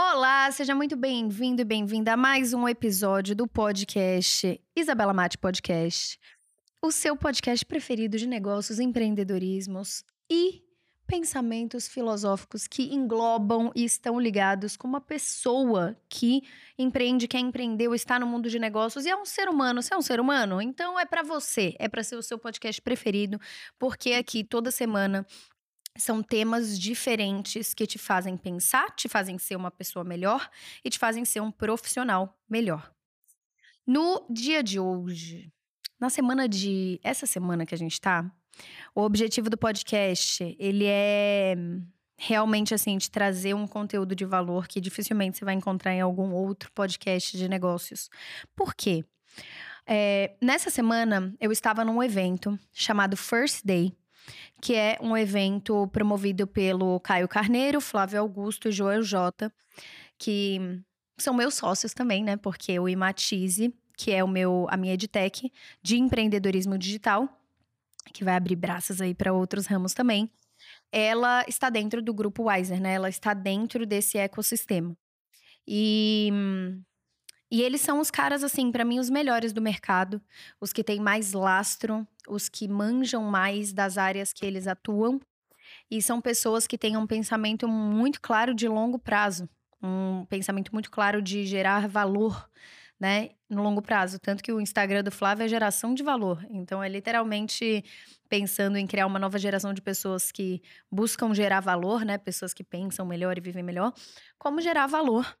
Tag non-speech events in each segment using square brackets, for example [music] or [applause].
Olá, seja muito bem-vindo e bem-vinda a mais um episódio do podcast Isabela Mate Podcast, o seu podcast preferido de negócios, empreendedorismos e pensamentos filosóficos que englobam e estão ligados com uma pessoa que empreende, quer empreender ou está no mundo de negócios e é um ser humano. Você é um ser humano? Então é para você, é para ser o seu podcast preferido, porque aqui toda semana são temas diferentes que te fazem pensar, te fazem ser uma pessoa melhor e te fazem ser um profissional melhor. No dia de hoje, na semana de essa semana que a gente tá, o objetivo do podcast, ele é realmente assim de trazer um conteúdo de valor que dificilmente você vai encontrar em algum outro podcast de negócios. Por quê? É, nessa semana eu estava num evento chamado First Day, que é um evento promovido pelo Caio Carneiro, Flávio Augusto e Joel Jota, que são meus sócios também, né? Porque o Imatize, que é o meu a minha edtech de empreendedorismo digital, que vai abrir braças aí para outros ramos também, ela está dentro do grupo Wiser, né? Ela está dentro desse ecossistema. E e eles são os caras, assim, para mim, os melhores do mercado, os que têm mais lastro, os que manjam mais das áreas que eles atuam. E são pessoas que têm um pensamento muito claro de longo prazo, um pensamento muito claro de gerar valor, né, no longo prazo. Tanto que o Instagram do Flávio é geração de valor. Então, é literalmente pensando em criar uma nova geração de pessoas que buscam gerar valor, né, pessoas que pensam melhor e vivem melhor, como gerar valor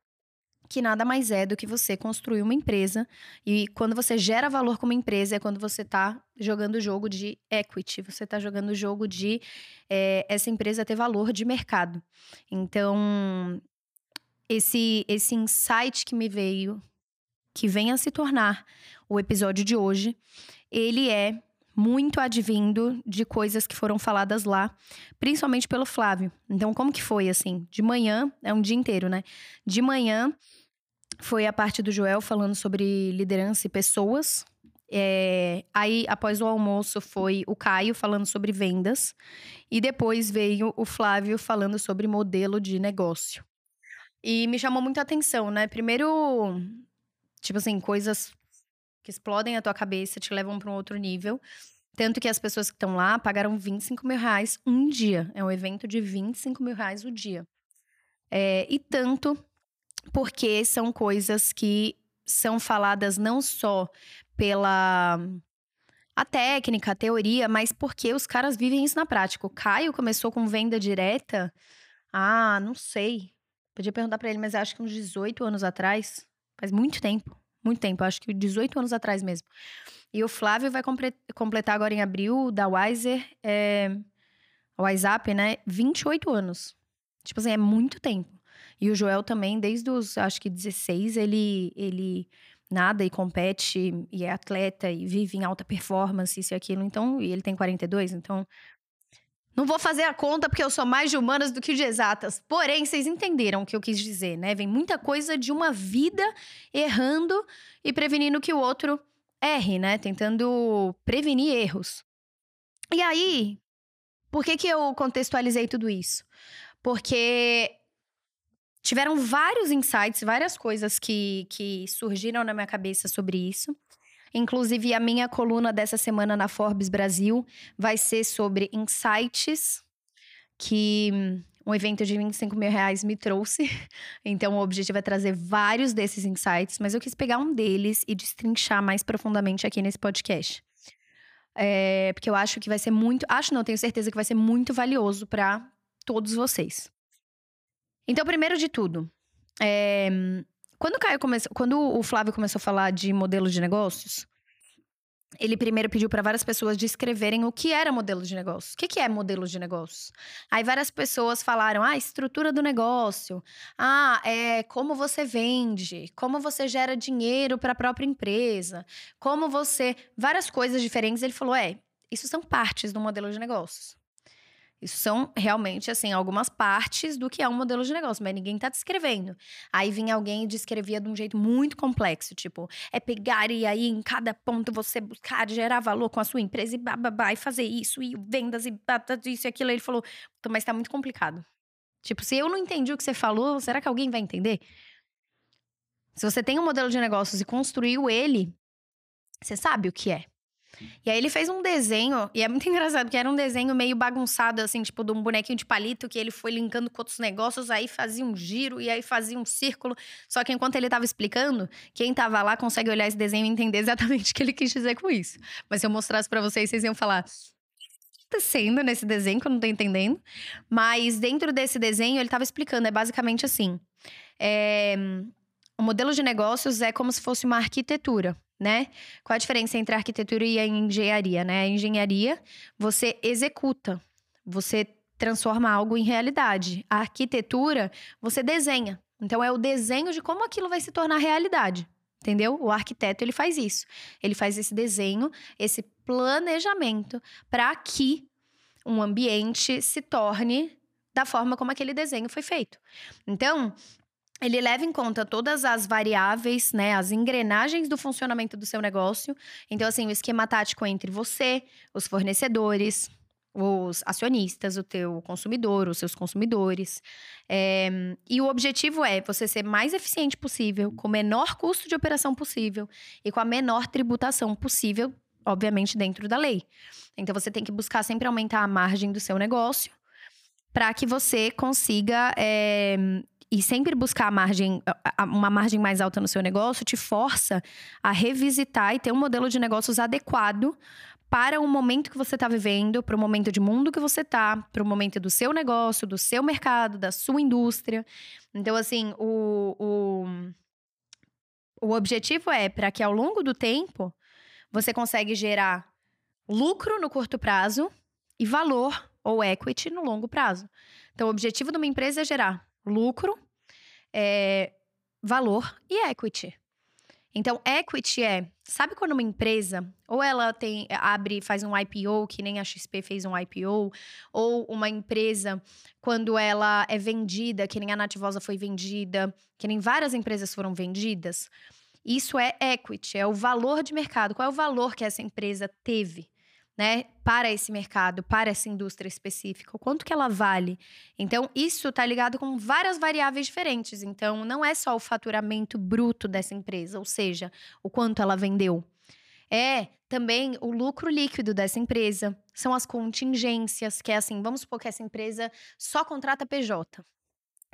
que nada mais é do que você construir uma empresa. E quando você gera valor como empresa, é quando você está jogando o jogo de equity, você está jogando o jogo de é, essa empresa ter valor de mercado. Então, esse, esse insight que me veio, que vem a se tornar o episódio de hoje, ele é muito advindo de coisas que foram faladas lá, principalmente pelo Flávio. Então, como que foi assim? De manhã, é um dia inteiro, né? De manhã foi a parte do Joel falando sobre liderança e pessoas. É, aí, após o almoço, foi o Caio falando sobre vendas. E depois veio o Flávio falando sobre modelo de negócio. E me chamou muito a atenção, né? Primeiro, tipo assim, coisas que explodem a tua cabeça, te levam para um outro nível. Tanto que as pessoas que estão lá pagaram 25 mil reais um dia. É um evento de 25 mil reais o dia. É, e tanto porque são coisas que são faladas não só pela a técnica, a teoria, mas porque os caras vivem isso na prática. O Caio começou com venda direta, ah, não sei. Podia perguntar para ele, mas acho que uns 18 anos atrás, faz muito tempo, muito tempo, acho que 18 anos atrás mesmo. E o Flávio vai completar agora em abril da Wiser, é, WhatsApp, né? 28 anos. Tipo assim, é muito tempo. E o Joel também, desde os, acho que 16, ele, ele nada e compete e é atleta e vive em alta performance, isso e aquilo. Então, e ele tem 42, então. Não vou fazer a conta porque eu sou mais de humanas do que de exatas. Porém, vocês entenderam o que eu quis dizer, né? Vem muita coisa de uma vida errando e prevenindo que o outro erre, né? Tentando prevenir erros. E aí, por que, que eu contextualizei tudo isso? Porque tiveram vários insights, várias coisas que, que surgiram na minha cabeça sobre isso. Inclusive, a minha coluna dessa semana na Forbes Brasil vai ser sobre insights que um evento de 25 mil reais me trouxe. [laughs] Então, o objetivo é trazer vários desses insights, mas eu quis pegar um deles e destrinchar mais profundamente aqui nesse podcast. É, porque eu acho que vai ser muito. Acho, não, tenho certeza que vai ser muito valioso para todos vocês. Então, primeiro de tudo, é, quando, o Caio quando o Flávio começou a falar de modelo de negócios, ele primeiro pediu para várias pessoas descreverem o que era modelo de negócio. O que, que é modelo de negócio? Aí várias pessoas falaram: ah, estrutura do negócio, ah, é como você vende, como você gera dinheiro para a própria empresa, como você. Várias coisas diferentes. Ele falou: é, isso são partes do modelo de negócios. Isso são realmente, assim, algumas partes do que é um modelo de negócio, mas ninguém tá descrevendo. Aí vinha alguém e descrevia de um jeito muito complexo, tipo, é pegar e aí em cada ponto você buscar gerar valor com a sua empresa e bababá, e fazer isso, e vendas e isso e aquilo. Aí ele falou, mas tá muito complicado. Tipo, se eu não entendi o que você falou, será que alguém vai entender? Se você tem um modelo de negócios e construiu ele, você sabe o que é. E aí ele fez um desenho, e é muito [laughs] engraçado, porque era um desenho meio bagunçado, assim, tipo, de um bonequinho de palito que ele foi linkando com outros negócios, aí fazia um giro e aí fazia um círculo. Só que enquanto ele tava explicando, quem tava lá consegue olhar esse desenho e entender exatamente o que ele quis dizer com isso. Mas se eu mostrasse para vocês, vocês iam falar. Tá acontecendo nesse desenho que eu não tô entendendo. Mas dentro desse desenho, ele tava explicando, é basicamente assim. É, o modelo de negócios é como se fosse uma arquitetura né? Qual a diferença entre a arquitetura e a engenharia, né? A engenharia, você executa, você transforma algo em realidade. A arquitetura, você desenha. Então é o desenho de como aquilo vai se tornar realidade. Entendeu? O arquiteto ele faz isso. Ele faz esse desenho, esse planejamento para que um ambiente se torne da forma como aquele desenho foi feito. Então, ele leva em conta todas as variáveis, né, as engrenagens do funcionamento do seu negócio. Então, assim, o esquema tático entre você, os fornecedores, os acionistas, o teu consumidor, os seus consumidores. É, e o objetivo é você ser mais eficiente possível, com o menor custo de operação possível e com a menor tributação possível, obviamente, dentro da lei. Então, você tem que buscar sempre aumentar a margem do seu negócio para que você consiga é, e sempre buscar margem, uma margem mais alta no seu negócio te força a revisitar e ter um modelo de negócios adequado para o momento que você está vivendo, para o momento de mundo que você está, para o momento do seu negócio, do seu mercado, da sua indústria. Então, assim, o, o, o objetivo é para que ao longo do tempo você consiga gerar lucro no curto prazo e valor ou equity no longo prazo. Então, o objetivo de uma empresa é gerar lucro, é, valor e equity. Então, equity é, sabe quando uma empresa, ou ela tem abre, faz um IPO, que nem a XP fez um IPO, ou uma empresa quando ela é vendida, que nem a Nativosa foi vendida, que nem várias empresas foram vendidas, isso é equity, é o valor de mercado. Qual é o valor que essa empresa teve? Né, para esse mercado, para essa indústria específica, o quanto que ela vale. Então, isso está ligado com várias variáveis diferentes. Então, não é só o faturamento bruto dessa empresa, ou seja, o quanto ela vendeu. É também o lucro líquido dessa empresa, são as contingências, que é assim, vamos supor que essa empresa só contrata PJ.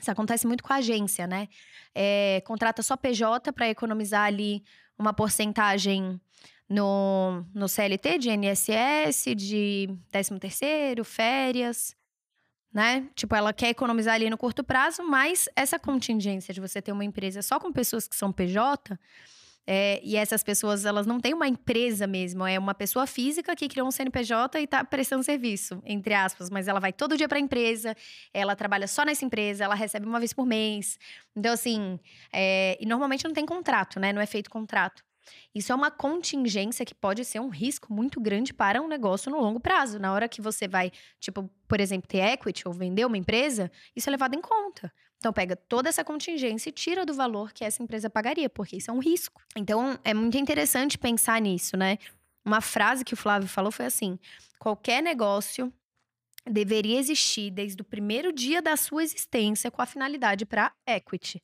Isso acontece muito com a agência, né? É, contrata só PJ para economizar ali uma porcentagem no, no CLT de INSS, de 13 terceiro, férias, né? Tipo, ela quer economizar ali no curto prazo, mas essa contingência de você ter uma empresa só com pessoas que são PJ, é, e essas pessoas, elas não têm uma empresa mesmo, é uma pessoa física que criou um CNPJ e está prestando serviço, entre aspas, mas ela vai todo dia para a empresa, ela trabalha só nessa empresa, ela recebe uma vez por mês. Então, assim, é, e normalmente não tem contrato, né? Não é feito contrato. Isso é uma contingência que pode ser um risco muito grande para um negócio no longo prazo. Na hora que você vai, tipo, por exemplo, ter equity ou vender uma empresa, isso é levado em conta. Então, pega toda essa contingência e tira do valor que essa empresa pagaria, porque isso é um risco. Então, é muito interessante pensar nisso, né? Uma frase que o Flávio falou foi assim: qualquer negócio deveria existir desde o primeiro dia da sua existência com a finalidade para equity.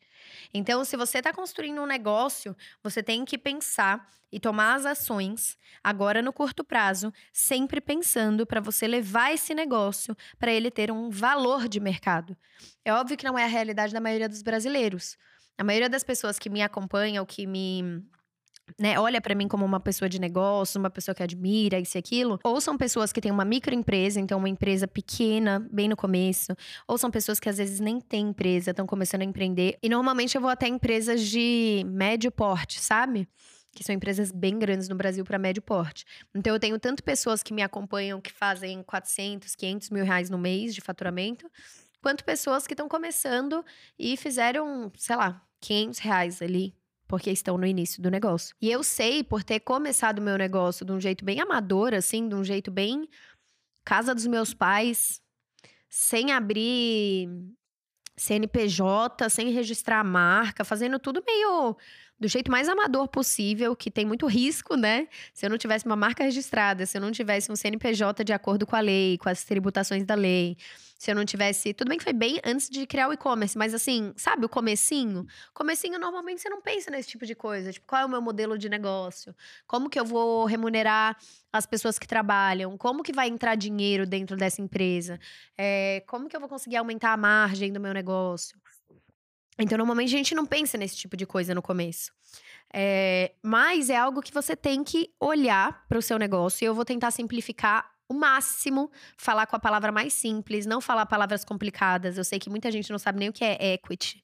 Então, se você está construindo um negócio, você tem que pensar e tomar as ações agora no curto prazo, sempre pensando para você levar esse negócio para ele ter um valor de mercado. É óbvio que não é a realidade da maioria dos brasileiros. A maioria das pessoas que me acompanham, que me né, olha para mim como uma pessoa de negócio, uma pessoa que admira isso e aquilo, ou são pessoas que têm uma microempresa, então uma empresa pequena, bem no começo, ou são pessoas que às vezes nem têm empresa, estão começando a empreender. E normalmente eu vou até empresas de médio porte, sabe? que são empresas bem grandes no Brasil para médio porte. Então, eu tenho tanto pessoas que me acompanham que fazem 400, 500 mil reais no mês de faturamento, quanto pessoas que estão começando e fizeram, sei lá, 500 reais ali porque estão no início do negócio. E eu sei, por ter começado o meu negócio de um jeito bem amador, assim, de um jeito bem casa dos meus pais, sem abrir CNPJ, sem registrar a marca, fazendo tudo meio do jeito mais amador possível, que tem muito risco, né? Se eu não tivesse uma marca registrada, se eu não tivesse um CNPJ de acordo com a lei, com as tributações da lei, se eu não tivesse. Tudo bem que foi bem antes de criar o e-commerce, mas assim, sabe o comecinho? Comecinho, normalmente você não pensa nesse tipo de coisa. Tipo, qual é o meu modelo de negócio? Como que eu vou remunerar as pessoas que trabalham? Como que vai entrar dinheiro dentro dessa empresa? É, como que eu vou conseguir aumentar a margem do meu negócio? Então, normalmente a gente não pensa nesse tipo de coisa no começo. É, mas é algo que você tem que olhar para o seu negócio. E eu vou tentar simplificar o máximo, falar com a palavra mais simples, não falar palavras complicadas. Eu sei que muita gente não sabe nem o que é equity,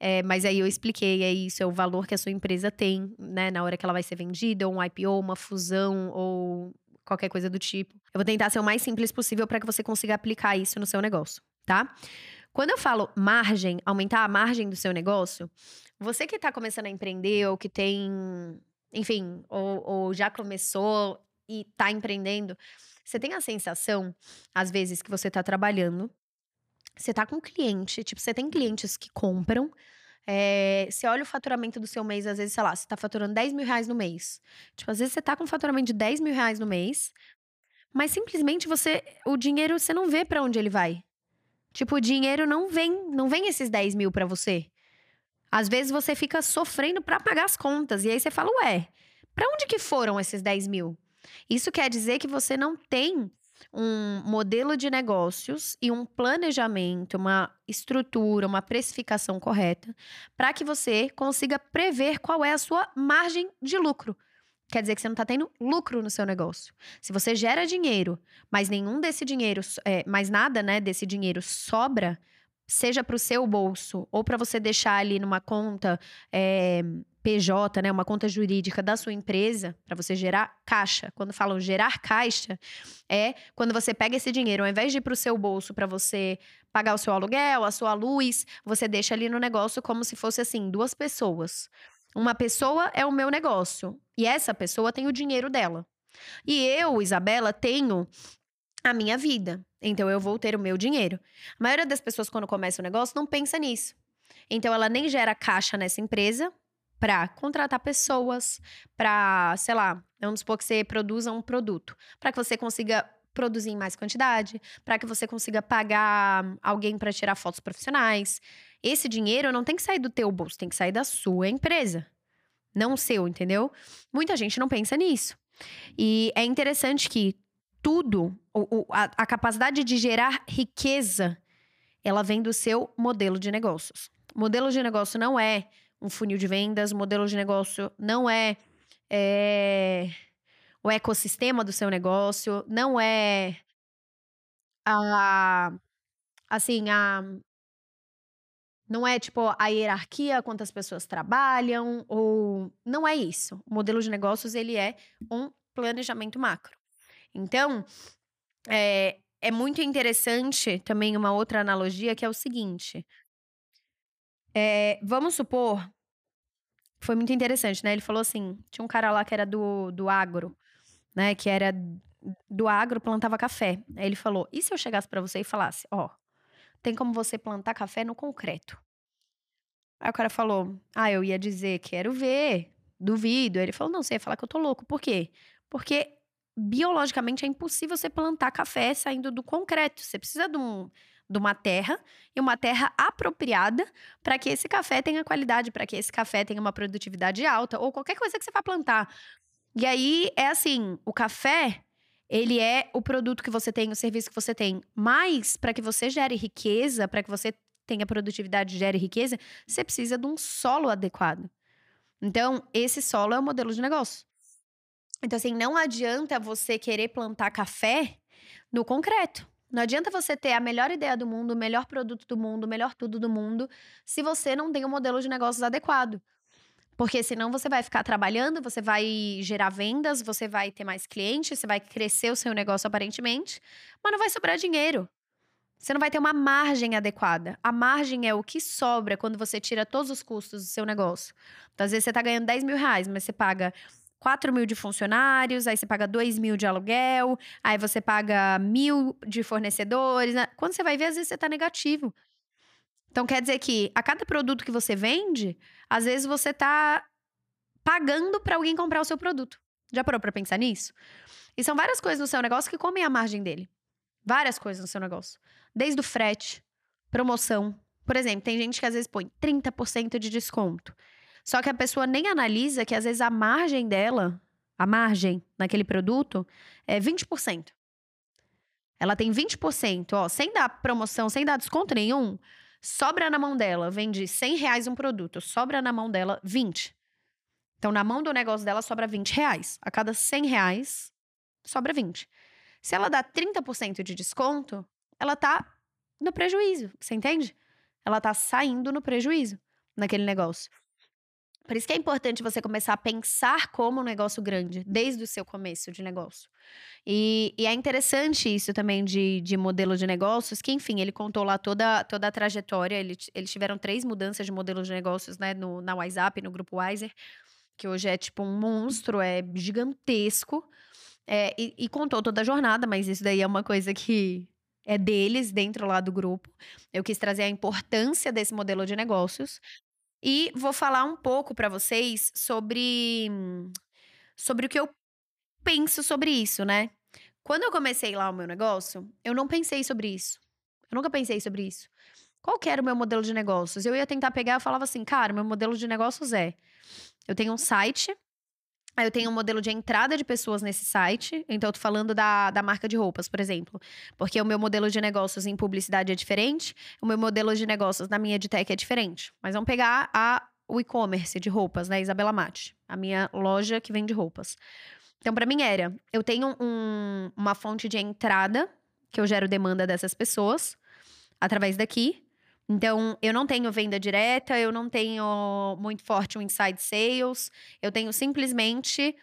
é, mas aí eu expliquei, é isso, é o valor que a sua empresa tem, né, na hora que ela vai ser vendida, ou um IPO, uma fusão, ou qualquer coisa do tipo. Eu vou tentar ser o mais simples possível para que você consiga aplicar isso no seu negócio, tá? Quando eu falo margem, aumentar a margem do seu negócio, você que está começando a empreender ou que tem, enfim, ou, ou já começou e está empreendendo, você tem a sensação, às vezes, que você está trabalhando, você está com cliente, tipo, você tem clientes que compram, é, você olha o faturamento do seu mês, às vezes, sei lá, você está faturando 10 mil reais no mês. Tipo, às vezes você está com um faturamento de 10 mil reais no mês, mas simplesmente você, o dinheiro, você não vê para onde ele vai. Tipo, o dinheiro não vem, não vem esses 10 mil para você. Às vezes você fica sofrendo para pagar as contas. E aí você fala, ué, para onde que foram esses 10 mil? Isso quer dizer que você não tem um modelo de negócios e um planejamento, uma estrutura, uma precificação correta, para que você consiga prever qual é a sua margem de lucro quer dizer que você não está tendo lucro no seu negócio. Se você gera dinheiro, mas nenhum desse dinheiro, é, mais nada, né, desse dinheiro sobra, seja para o seu bolso ou para você deixar ali numa conta é, PJ, né, uma conta jurídica da sua empresa, para você gerar caixa. Quando falam gerar caixa, é quando você pega esse dinheiro, ao invés de ir para o seu bolso para você pagar o seu aluguel, a sua luz, você deixa ali no negócio como se fosse assim, duas pessoas. Uma pessoa é o meu negócio e essa pessoa tem o dinheiro dela. E eu, Isabela, tenho a minha vida. Então eu vou ter o meu dinheiro. A maioria das pessoas, quando começa o negócio, não pensa nisso. Então ela nem gera caixa nessa empresa para contratar pessoas, para, sei lá, vamos supor que você produza um produto, para que você consiga produzir em mais quantidade, para que você consiga pagar alguém para tirar fotos profissionais. Esse dinheiro não tem que sair do teu bolso, tem que sair da sua empresa. Não seu, entendeu? Muita gente não pensa nisso. E é interessante que tudo, a, capacidade de gerar riqueza, ela vem do seu modelo de negócios. Modelo de negócio não é um funil de vendas, modelo de negócio não é, é o ecossistema do seu negócio, não é a assim, a não é tipo a hierarquia, quantas pessoas trabalham, ou não é isso. O modelo de negócios ele é um planejamento macro. Então, é, é muito interessante também uma outra analogia que é o seguinte: é, vamos supor, foi muito interessante, né? Ele falou assim: tinha um cara lá que era do, do agro né, que era do agro, plantava café. Aí ele falou: "E se eu chegasse para você e falasse, ó, tem como você plantar café no concreto?" Aí o cara falou: "Ah, eu ia dizer, quero ver, duvido." Aí ele falou: "Não, você ia falar que eu tô louco. Por quê? Porque biologicamente é impossível você plantar café saindo do concreto. Você precisa de um de uma terra e uma terra apropriada para que esse café tenha qualidade, para que esse café tenha uma produtividade alta ou qualquer coisa que você vá plantar. E aí é assim, o café, ele é o produto que você tem, o serviço que você tem. Mas para que você gere riqueza, para que você tenha produtividade, gere riqueza, você precisa de um solo adequado. Então, esse solo é o modelo de negócio. Então, assim, não adianta você querer plantar café no concreto. Não adianta você ter a melhor ideia do mundo, o melhor produto do mundo, o melhor tudo do mundo, se você não tem um modelo de negócios adequado. Porque senão você vai ficar trabalhando, você vai gerar vendas, você vai ter mais clientes, você vai crescer o seu negócio aparentemente, mas não vai sobrar dinheiro. Você não vai ter uma margem adequada. A margem é o que sobra quando você tira todos os custos do seu negócio. Então, às vezes você está ganhando 10 mil reais, mas você paga 4 mil de funcionários, aí você paga 2 mil de aluguel, aí você paga mil de fornecedores. Né? Quando você vai ver, às vezes você está negativo. Então quer dizer que a cada produto que você vende, às vezes você tá pagando para alguém comprar o seu produto. Já parou para pensar nisso? E são várias coisas no seu negócio que comem a margem dele. Várias coisas no seu negócio. Desde o frete, promoção. Por exemplo, tem gente que às vezes põe 30% de desconto. Só que a pessoa nem analisa que às vezes a margem dela, a margem naquele produto, é 20%. Ela tem 20%, ó, sem dar promoção, sem dar desconto nenhum, sobra na mão dela, vende 100 reais um produto, sobra na mão dela 20. Então, na mão do negócio dela sobra 20 reais. A cada 100 reais, sobra 20. Se ela dá 30% de desconto, ela tá no prejuízo, você entende? Ela tá saindo no prejuízo naquele negócio. Por isso que é importante você começar a pensar como um negócio grande, desde o seu começo de negócio. E, e é interessante isso também de, de modelo de negócios, que, enfim, ele contou lá toda, toda a trajetória. Ele, eles tiveram três mudanças de modelo de negócios, né, no, na WhatsApp, no grupo Wiser, que hoje é tipo um monstro, é gigantesco. É, e, e contou toda a jornada, mas isso daí é uma coisa que é deles dentro lá do grupo. Eu quis trazer a importância desse modelo de negócios e vou falar um pouco para vocês sobre sobre o que eu penso sobre isso, né? Quando eu comecei lá o meu negócio, eu não pensei sobre isso. Eu nunca pensei sobre isso. Qual que era o meu modelo de negócios? Eu ia tentar pegar, eu falava assim, cara, meu modelo de negócios é: eu tenho um site eu tenho um modelo de entrada de pessoas nesse site. Então, eu tô falando da, da marca de roupas, por exemplo. Porque o meu modelo de negócios em publicidade é diferente, o meu modelo de negócios na minha edtech é diferente. Mas vamos pegar a, o e-commerce de roupas, né? Isabela Mate, a minha loja que vende roupas. Então, para mim era: eu tenho um, uma fonte de entrada, que eu gero demanda dessas pessoas, através daqui. Então, eu não tenho venda direta, eu não tenho muito forte um inside sales, eu tenho simplesmente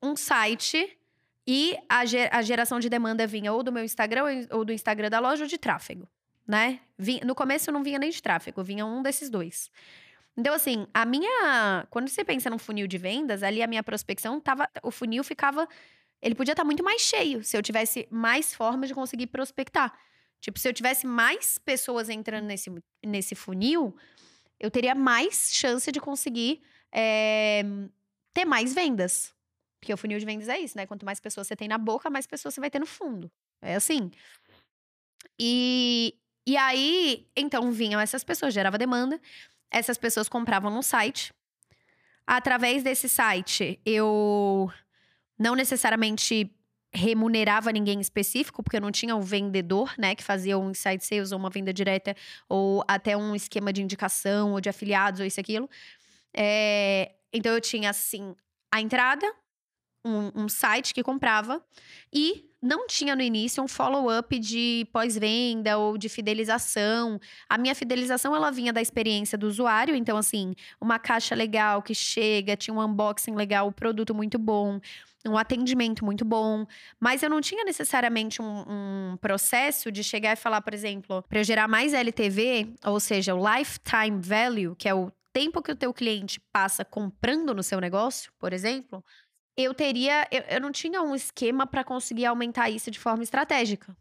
um site e a, geração de demanda vinha ou do meu Instagram ou do Instagram da loja ou de tráfego, né? no começo não vinha nem de tráfego, vinha um desses dois. Então, assim, a minha. Quando você pensa num funil de vendas, ali a minha prospecção tava. O funil ficava. Ele podia estar tá muito mais cheio se eu tivesse mais formas de conseguir prospectar. Tipo, se eu tivesse mais pessoas entrando nesse, nesse funil, eu teria mais chance de conseguir é, ter mais vendas. Porque o funil de vendas é isso, né? Quanto mais pessoas você tem na boca, mais pessoas você vai ter no fundo. É assim. E, e aí, então, vinham essas pessoas, gerava demanda. Essas pessoas compravam no site. Através desse site, eu não necessariamente remunerava ninguém específico, porque não tinha um vendedor, né, que fazia um inside sales ou uma venda direta, ou até um esquema de indicação ou de afiliados ou isso aquilo. É, então eu tinha assim a entrada, um, um site que comprava e não tinha no início um follow-up de pós-venda ou de fidelização. A minha fidelização ela vinha da experiência do usuário, então assim, uma caixa legal que chega, tinha um unboxing legal, o produto muito bom, um atendimento muito bom, mas eu não tinha necessariamente um, um processo de chegar e falar, por exemplo, para eu gerar mais LTV, ou seja, o lifetime value, que é o tempo que o teu cliente passa comprando no seu negócio, por exemplo, eu teria, eu, eu não tinha um esquema para conseguir aumentar isso de forma estratégica.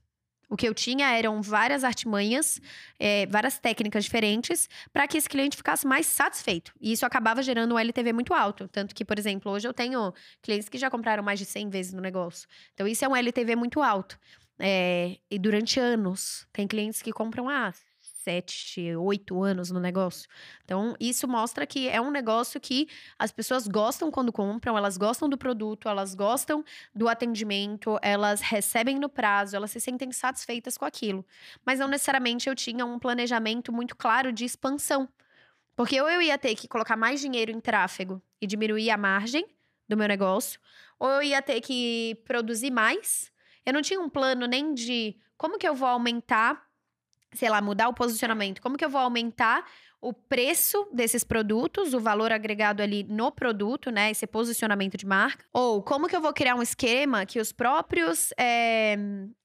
O que eu tinha eram várias artimanhas, é, várias técnicas diferentes para que esse cliente ficasse mais satisfeito. E isso acabava gerando um LTV muito alto. Tanto que, por exemplo, hoje eu tenho clientes que já compraram mais de 100 vezes no negócio. Então, isso é um LTV muito alto. É, e durante anos, tem clientes que compram, ah, sete, oito anos no negócio. Então, isso mostra que é um negócio que as pessoas gostam quando compram, elas gostam do produto, elas gostam do atendimento, elas recebem no prazo, elas se sentem satisfeitas com aquilo. Mas não necessariamente eu tinha um planejamento muito claro de expansão. Porque ou eu ia ter que colocar mais dinheiro em tráfego e diminuir a margem do meu negócio, ou eu ia ter que produzir mais. Eu não tinha um plano nem de como que eu vou aumentar sei lá, mudar o posicionamento? Como que eu vou aumentar o preço desses produtos, o valor agregado ali no produto, né? Esse posicionamento de marca? Ou como que eu vou criar um esquema que os próprios é,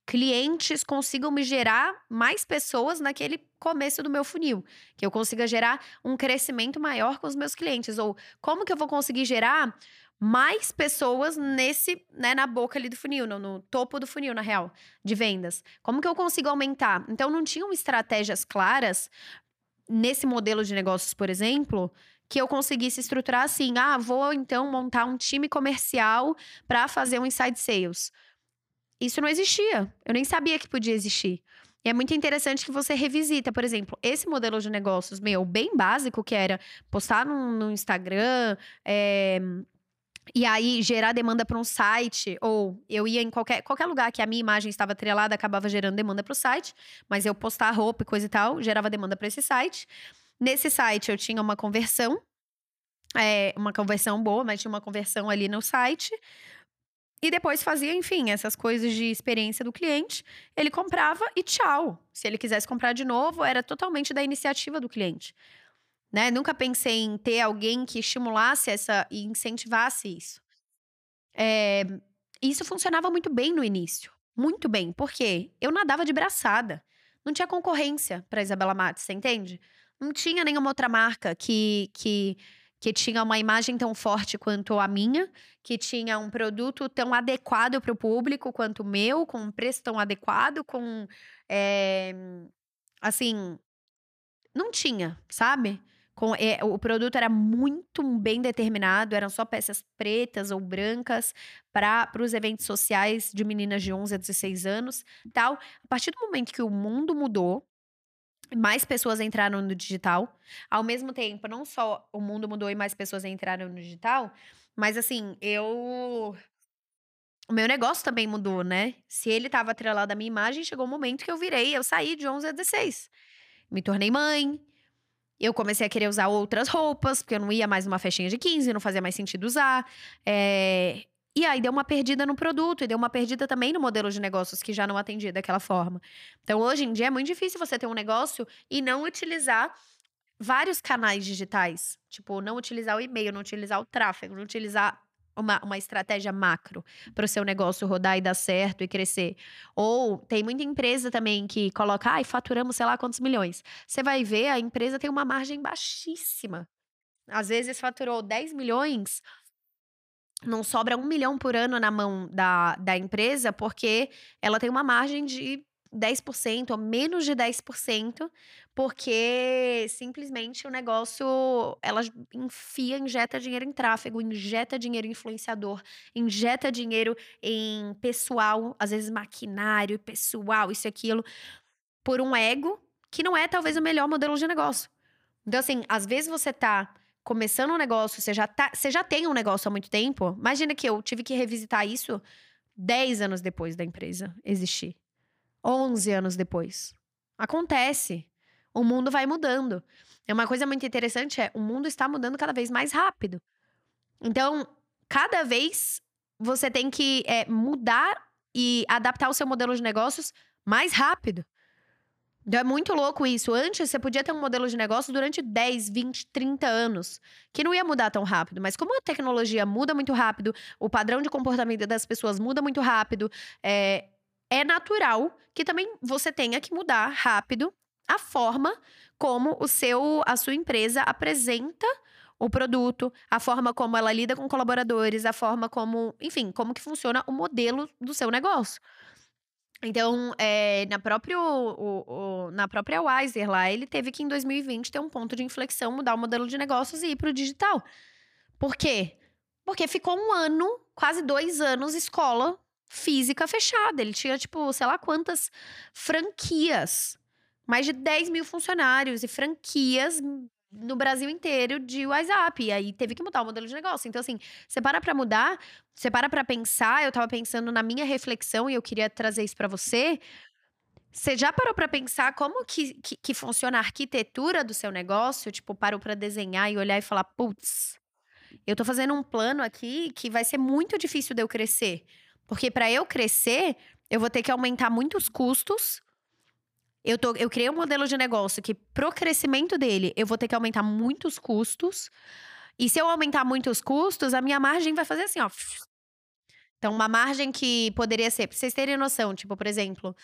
clientes consigam me gerar mais pessoas naquele começo do meu funil? Que eu consiga gerar um crescimento maior com os meus clientes? Ou como que eu vou conseguir gerar mais pessoas nesse, né, na boca ali do funil, no, no, topo do funil, na real, de vendas. Como que eu consigo aumentar? Então, não tinham estratégias claras nesse modelo de negócios, por exemplo, que eu conseguisse estruturar assim: ah, vou então montar um time comercial para fazer um inside sales. Isso não existia. Eu nem sabia que podia existir. E é muito interessante que você revisita, por exemplo, esse modelo de negócios meu, bem básico, que era postar no, no Instagram, é, e aí gerar demanda para um site, ou eu ia em qualquer, qualquer lugar que a minha imagem estava atrelada, acabava gerando demanda para o site, mas eu postar roupa e coisa e tal, gerava demanda para esse site. Nesse site eu tinha uma conversão, é, uma conversão boa, mas tinha uma conversão ali no site. E depois fazia, enfim, essas coisas de experiência do cliente. Ele comprava e tchau. Se ele quisesse comprar de novo, era totalmente da iniciativa do cliente. Né? Nunca pensei em ter alguém que estimulasse essa e incentivasse isso. É, isso funcionava muito bem no início. Muito bem. Por quê? Eu nadava de braçada. Não tinha concorrência para Isabela Matos, você entende? Não tinha nenhuma outra marca que, que que tinha uma imagem tão forte quanto a minha, que tinha um produto tão adequado para o público quanto o meu, com um preço tão adequado, com. É, assim. Não tinha, sabe? Com, é, o produto era muito bem determinado, eram só peças pretas ou brancas para os eventos sociais de meninas de 11 a 16 anos, tal. A partir do momento que o mundo mudou, mais pessoas entraram no digital. Ao mesmo tempo, não só o mundo mudou e mais pessoas entraram no digital, mas assim, eu. O meu negócio também mudou, né? Se ele estava atrelado à minha imagem, chegou um momento que eu virei, eu saí de 11 a 16. Me tornei mãe. Eu comecei a querer usar outras roupas, porque eu não ia mais numa festinha de 15, não fazia mais sentido usar. É... E aí deu uma perdida no produto e deu uma perdida também no modelo de negócios que já não atendia daquela forma. Então, hoje em dia é muito difícil você ter um negócio e não utilizar vários canais digitais. Tipo, não utilizar o e-mail, não utilizar o tráfego, não utilizar uma, uma estratégia macro para o seu negócio rodar e dar certo e crescer. Ou tem muita empresa também que coloca, ai, faturamos sei lá quantos milhões. Você vai ver, a empresa tem uma margem baixíssima. Às vezes faturou 10 milhões, não sobra um milhão por ano na mão da, da empresa, porque ela tem uma margem de 10% ou menos de 10%, porque simplesmente o negócio ela enfia, injeta dinheiro em tráfego, injeta dinheiro em influenciador, injeta dinheiro em pessoal, às vezes maquinário, pessoal, isso e aquilo, por um ego que não é talvez o melhor modelo de negócio. Então, assim, às vezes você tá começando um negócio, você já, tá, você já tem um negócio há muito tempo. Imagina que eu tive que revisitar isso 10 anos depois da empresa existir. 11 anos depois. Acontece. O mundo vai mudando. É uma coisa muito interessante é o mundo está mudando cada vez mais rápido. Então, cada vez você tem que é, mudar e adaptar o seu modelo de negócios mais rápido. Então é muito louco isso. Antes você podia ter um modelo de negócio durante 10, 20, 30 anos, que não ia mudar tão rápido. Mas como a tecnologia muda muito rápido, o padrão de comportamento das pessoas muda muito rápido, é, é natural que também você tenha que mudar rápido a forma como o seu, a sua empresa apresenta o produto, a forma como ela lida com colaboradores, a forma como, enfim, como que funciona o modelo do seu negócio. Então, é, na, próprio, o, o, na própria Wiser lá, ele teve que em 2020 ter um ponto de inflexão, mudar o modelo de negócios e ir para o digital. Por quê? Porque ficou um ano, quase dois anos, escola física fechada. Ele tinha, tipo, sei lá quantas franquias. Mais de 10 mil funcionários e franquias no Brasil inteiro de WhatsApp. E aí teve que mudar o modelo de negócio. Então, assim, você para pra mudar, você para pra pensar. Eu tava pensando na minha reflexão e eu queria trazer isso para você. Você já parou para pensar como que, que, que, funciona a arquitetura do seu negócio? Tipo, parou para desenhar e olhar e falar: putz, eu tô fazendo um plano aqui que vai ser muito difícil de eu crescer. Porque para eu crescer, eu vou ter que aumentar muitos custos eu, tô, eu criei um modelo de negócio que, pro crescimento dele, eu vou ter que aumentar muitos custos. E se eu aumentar muitos custos, a minha margem vai fazer assim, ó. Então, uma margem que poderia ser, pra vocês terem noção, tipo, por exemplo,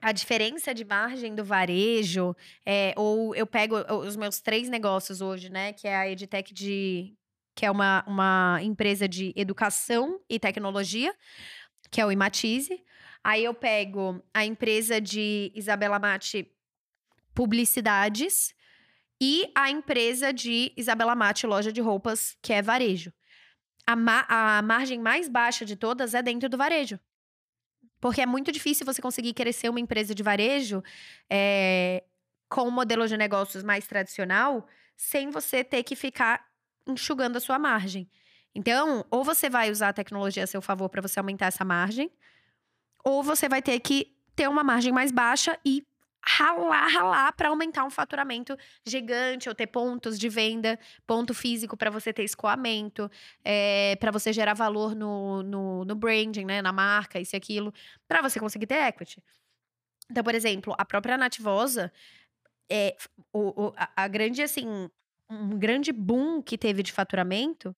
a diferença de margem do varejo, é, ou eu pego os meus três negócios hoje, né? Que é a Edtech de. Que é uma, uma empresa de educação e tecnologia, que é o Imatize. Aí eu pego a empresa de Isabela Mate publicidades e a empresa de Isabela Mate, loja de roupas, que é varejo. A, ma a margem mais baixa de todas é dentro do varejo. Porque é muito difícil você conseguir crescer uma empresa de varejo é, com um modelo de negócios mais tradicional sem você ter que ficar enxugando a sua margem. Então, ou você vai usar a tecnologia a seu favor para você aumentar essa margem, ou você vai ter que ter uma margem mais baixa e ralar, ralar para aumentar um faturamento gigante ou ter pontos de venda, ponto físico para você ter escoamento, é, para você gerar valor no, no, no, branding, né, na marca, isso e aquilo, para você conseguir ter equity. Então, por exemplo, a própria Nativosa, é, o, o, a, a grande, assim, um grande boom que teve de faturamento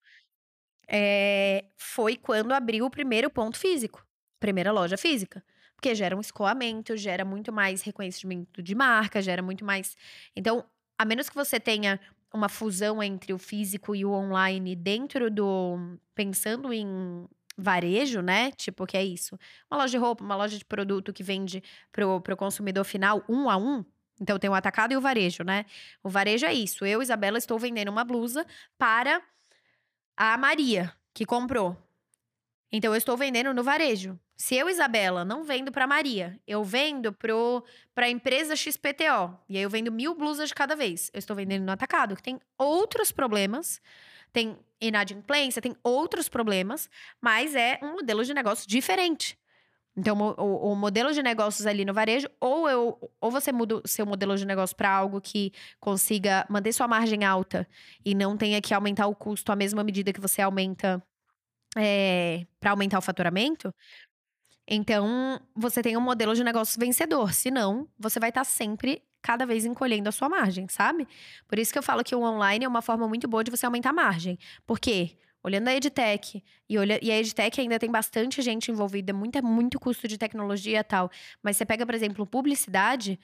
é, foi quando abriu o primeiro ponto físico, primeira loja física. Porque gera um escoamento, gera muito mais reconhecimento de marca, gera muito mais. Então, a menos que você tenha uma fusão entre o físico e o online dentro do. pensando em varejo, né? Tipo, que é isso? Uma loja de roupa, uma loja de produto que vende pro, pro consumidor final um a um. Então tem o atacado e o varejo, né? O varejo é isso. Eu, Isabela, estou vendendo uma blusa para a Maria, que comprou. Então eu estou vendendo no varejo. Se eu, Isabela, não vendo para Maria, eu vendo para a empresa XPTO, e aí eu vendo mil blusas de cada vez. Eu estou vendendo no atacado, que tem outros problemas, tem inadimplência, tem outros problemas, mas é um modelo de negócio diferente. Então, o, o, modelo de negócios ali no varejo, ou eu, ou você muda o seu modelo de negócio para algo que consiga manter sua margem alta e não tenha que aumentar o custo à mesma medida que você aumenta é, para aumentar o faturamento, então, você tem um modelo de negócio vencedor. Senão, você vai estar tá sempre cada vez encolhendo a sua margem, sabe? Por isso que eu falo que o online é uma forma muito boa de você aumentar a margem. Por quê? Olhando a EdTech, e, olha, e a EdTech ainda tem bastante gente envolvida, muito, muito custo de tecnologia e tal. Mas você pega, por exemplo, publicidade,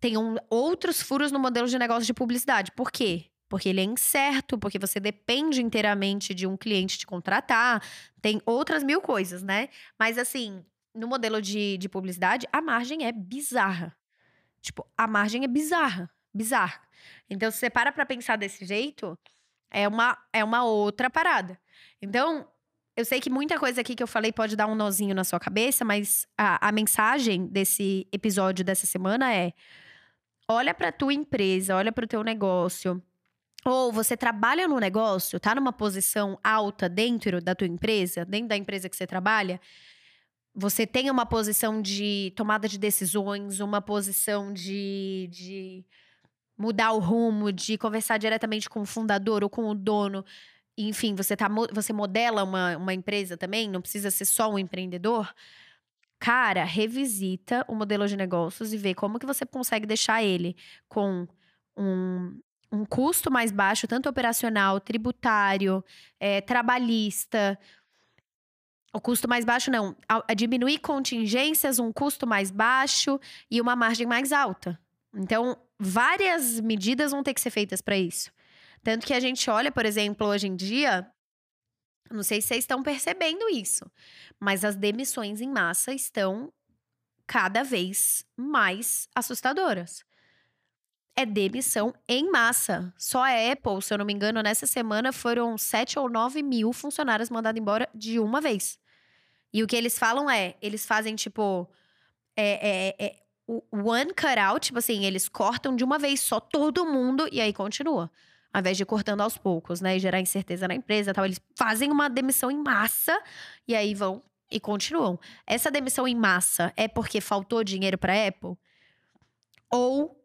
tem um, outros furos no modelo de negócio de publicidade. Por quê? Porque ele é incerto, porque você depende inteiramente de um cliente te contratar, tem outras mil coisas, né? Mas assim, no modelo de, de publicidade, a margem é bizarra. Tipo, a margem é bizarra. Bizarra. Então, se você para pra pensar desse jeito, é uma, é uma outra parada. Então, eu sei que muita coisa aqui que eu falei pode dar um nozinho na sua cabeça, mas a, a mensagem desse episódio dessa semana é: olha pra tua empresa, olha pro teu negócio. Ou você trabalha no negócio, tá numa posição alta dentro da tua empresa, dentro da empresa que você trabalha, você tem uma posição de tomada de decisões, uma posição de, de mudar o rumo, de conversar diretamente com o fundador ou com o dono. Enfim, você, tá, você modela uma, uma empresa também, não precisa ser só um empreendedor. Cara, revisita o modelo de negócios e vê como que você consegue deixar ele com um, um custo mais baixo, tanto operacional, tributário, é, trabalhista, o custo mais baixo, não. A, a diminuir contingências, um custo mais baixo e uma margem mais alta. Então, várias medidas vão ter que ser feitas para isso. Tanto que a gente olha, por exemplo, hoje em dia, não sei se vocês estão percebendo isso, mas as demissões em massa estão cada vez mais assustadoras. É demissão em massa. Só a Apple, se eu não me engano, nessa semana foram 7 ou 9 mil funcionários mandados embora de uma vez. E o que eles falam é, eles fazem tipo. É, é, é, o one cutout, tipo assim, eles cortam de uma vez só todo mundo e aí continua. Ao invés de cortando aos poucos, né? E gerar incerteza na empresa tal. Eles fazem uma demissão em massa e aí vão e continuam. Essa demissão em massa é porque faltou dinheiro para Apple? Ou,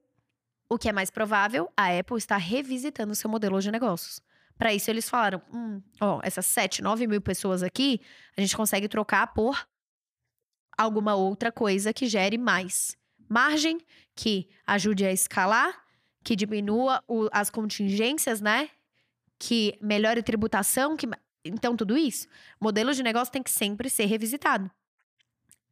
o que é mais provável, a Apple está revisitando seu modelo de negócios. Para isso, eles falaram: hum, ó, essas 7, 9 mil pessoas aqui, a gente consegue trocar por alguma outra coisa que gere mais margem, que ajude a escalar, que diminua o, as contingências, né? Que melhore a tributação, que então tudo isso, modelo de negócio tem que sempre ser revisitado.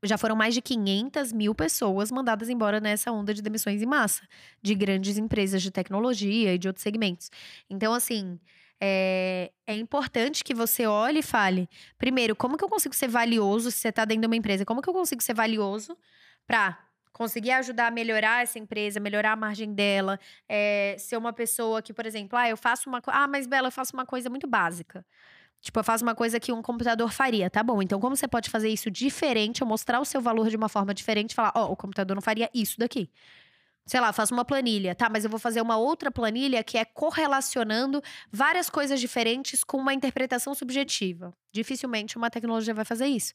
Já foram mais de 500 mil pessoas mandadas embora nessa onda de demissões em massa, de grandes empresas de tecnologia e de outros segmentos. Então, assim, é, é, importante que você olhe e fale: primeiro, como que eu consigo ser valioso se você está dentro de uma empresa? Como que eu consigo ser valioso para conseguir ajudar a melhorar essa empresa, melhorar a margem dela, é, ser uma pessoa que, por exemplo, ah, eu faço uma coisa. Ah, mas Bela, eu faço uma coisa muito básica. Tipo, eu faço uma coisa que um computador faria, tá bom? Então, como você pode fazer isso diferente, mostrar o seu valor de uma forma diferente, falar, ó, oh, o computador não faria isso daqui. Sei lá, faço uma planilha, tá? Mas eu vou fazer uma outra planilha que é correlacionando várias coisas diferentes com uma interpretação subjetiva. Dificilmente uma tecnologia vai fazer isso.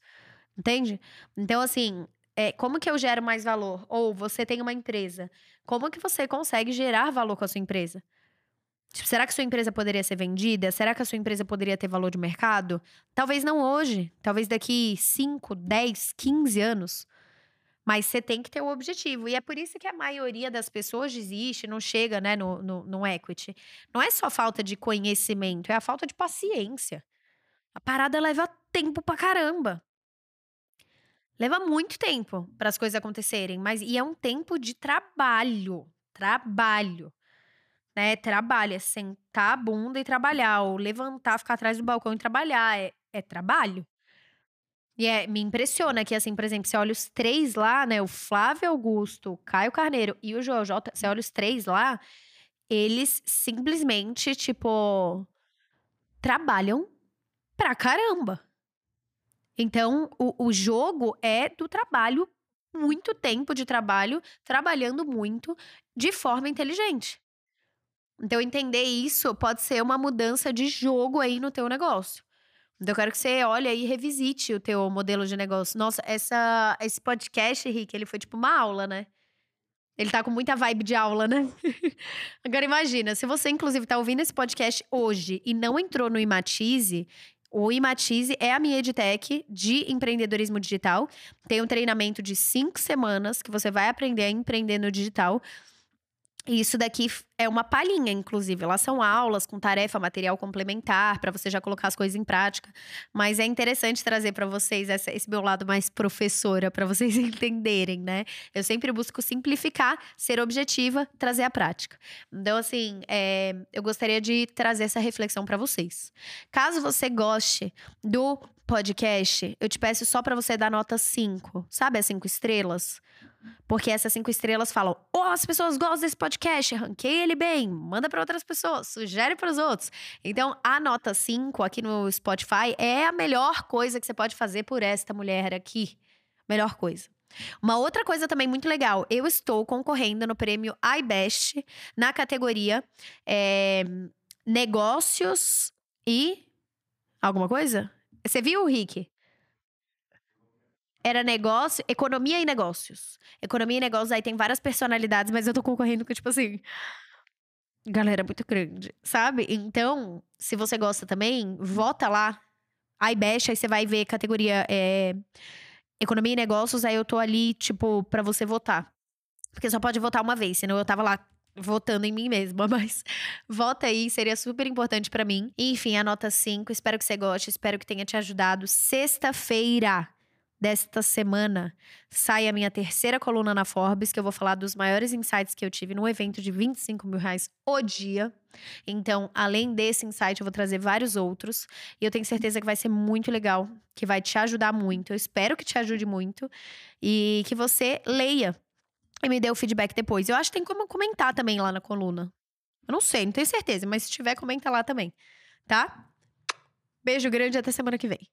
Entende? Então, assim, é, como que eu gero mais valor? Ou você tem uma empresa, como que você consegue gerar valor com a sua empresa? Tipo, será que sua empresa poderia ser vendida? Será que a sua empresa poderia ter valor de mercado? Talvez não hoje, talvez daqui 5, 10, 15 anos. Mas você tem que ter o objetivo. E é por isso que a maioria das pessoas desiste, não chega né, no, no, no equity. Não é só falta de conhecimento, é a falta de paciência. A parada leva tempo pra caramba. Leva muito tempo para as coisas acontecerem, mas e é um tempo de trabalho, trabalho. Né? Trabalho, é sentar a bunda e trabalhar, ou levantar, ficar atrás do balcão e trabalhar, é, é trabalho. E é, me impressiona que, assim, por exemplo, você olha os três lá, né? O Flávio Augusto, o Caio Carneiro e o Joel J. Você olha os três lá, eles simplesmente, tipo, trabalham pra caramba. Então, o, o jogo é do trabalho, muito tempo de trabalho, trabalhando muito, de forma inteligente. Então, entender isso pode ser uma mudança de jogo aí no teu negócio. Então, eu quero que você olhe e revisite o teu modelo de negócio. Nossa, essa, esse podcast, Rick, ele foi tipo uma aula, né? Ele tá com muita vibe de aula, né? [laughs] Agora imagina, se você inclusive tá ouvindo esse podcast hoje e não entrou no Imatize, o Imatize é a minha edtech de empreendedorismo digital. Tem um treinamento de cinco semanas que você vai aprender a empreender no digital. E isso daqui é uma palhinha, inclusive. Lá são aulas com tarefa, material complementar, para você já colocar as coisas em prática. Mas é interessante trazer para vocês essa, esse meu lado mais professora, para vocês [laughs] entenderem, né? Eu sempre busco simplificar, ser objetiva, trazer a prática. Então, assim, é, eu gostaria de trazer essa reflexão para vocês. Caso você goste do podcast, eu te peço só para você dar nota 5. Sabe as 5 estrelas? Porque essas cinco estrelas falam: oh, as pessoas gostam desse podcast, ranquei ele bem, manda para outras pessoas, sugere para os outros. Então, a nota 5 aqui no Spotify é a melhor coisa que você pode fazer por esta mulher aqui. Melhor coisa. Uma outra coisa também muito legal, eu estou concorrendo no prêmio iBest na categoria é, negócios e alguma coisa? Você viu, Rick? Era negócio, economia e negócios. Economia e negócios, aí tem várias personalidades, mas eu tô concorrendo com, tipo assim. Galera muito grande, sabe? Então, se você gosta também, vota lá. Aí baixa, aí você vai ver categoria é, Economia e Negócios, aí eu tô ali, tipo, para você votar. Porque só pode votar uma vez, senão eu tava lá votando em mim mesma, [laughs] mas vota aí, seria super importante para mim. Enfim, a nota 5, espero que você goste, espero que tenha te ajudado. Sexta-feira, desta semana sai a minha terceira coluna na Forbes, que eu vou falar dos maiores insights que eu tive no evento de 25 mil reais o dia. Então, além desse insight, eu vou trazer vários outros. E eu tenho certeza que vai ser muito legal, que vai te ajudar muito. Eu espero que te ajude muito e que você leia e me dê o feedback depois. Eu acho que tem como comentar também lá na coluna. Eu não sei, não tenho certeza, mas se tiver, comenta lá também. Tá? Beijo grande e até semana que vem.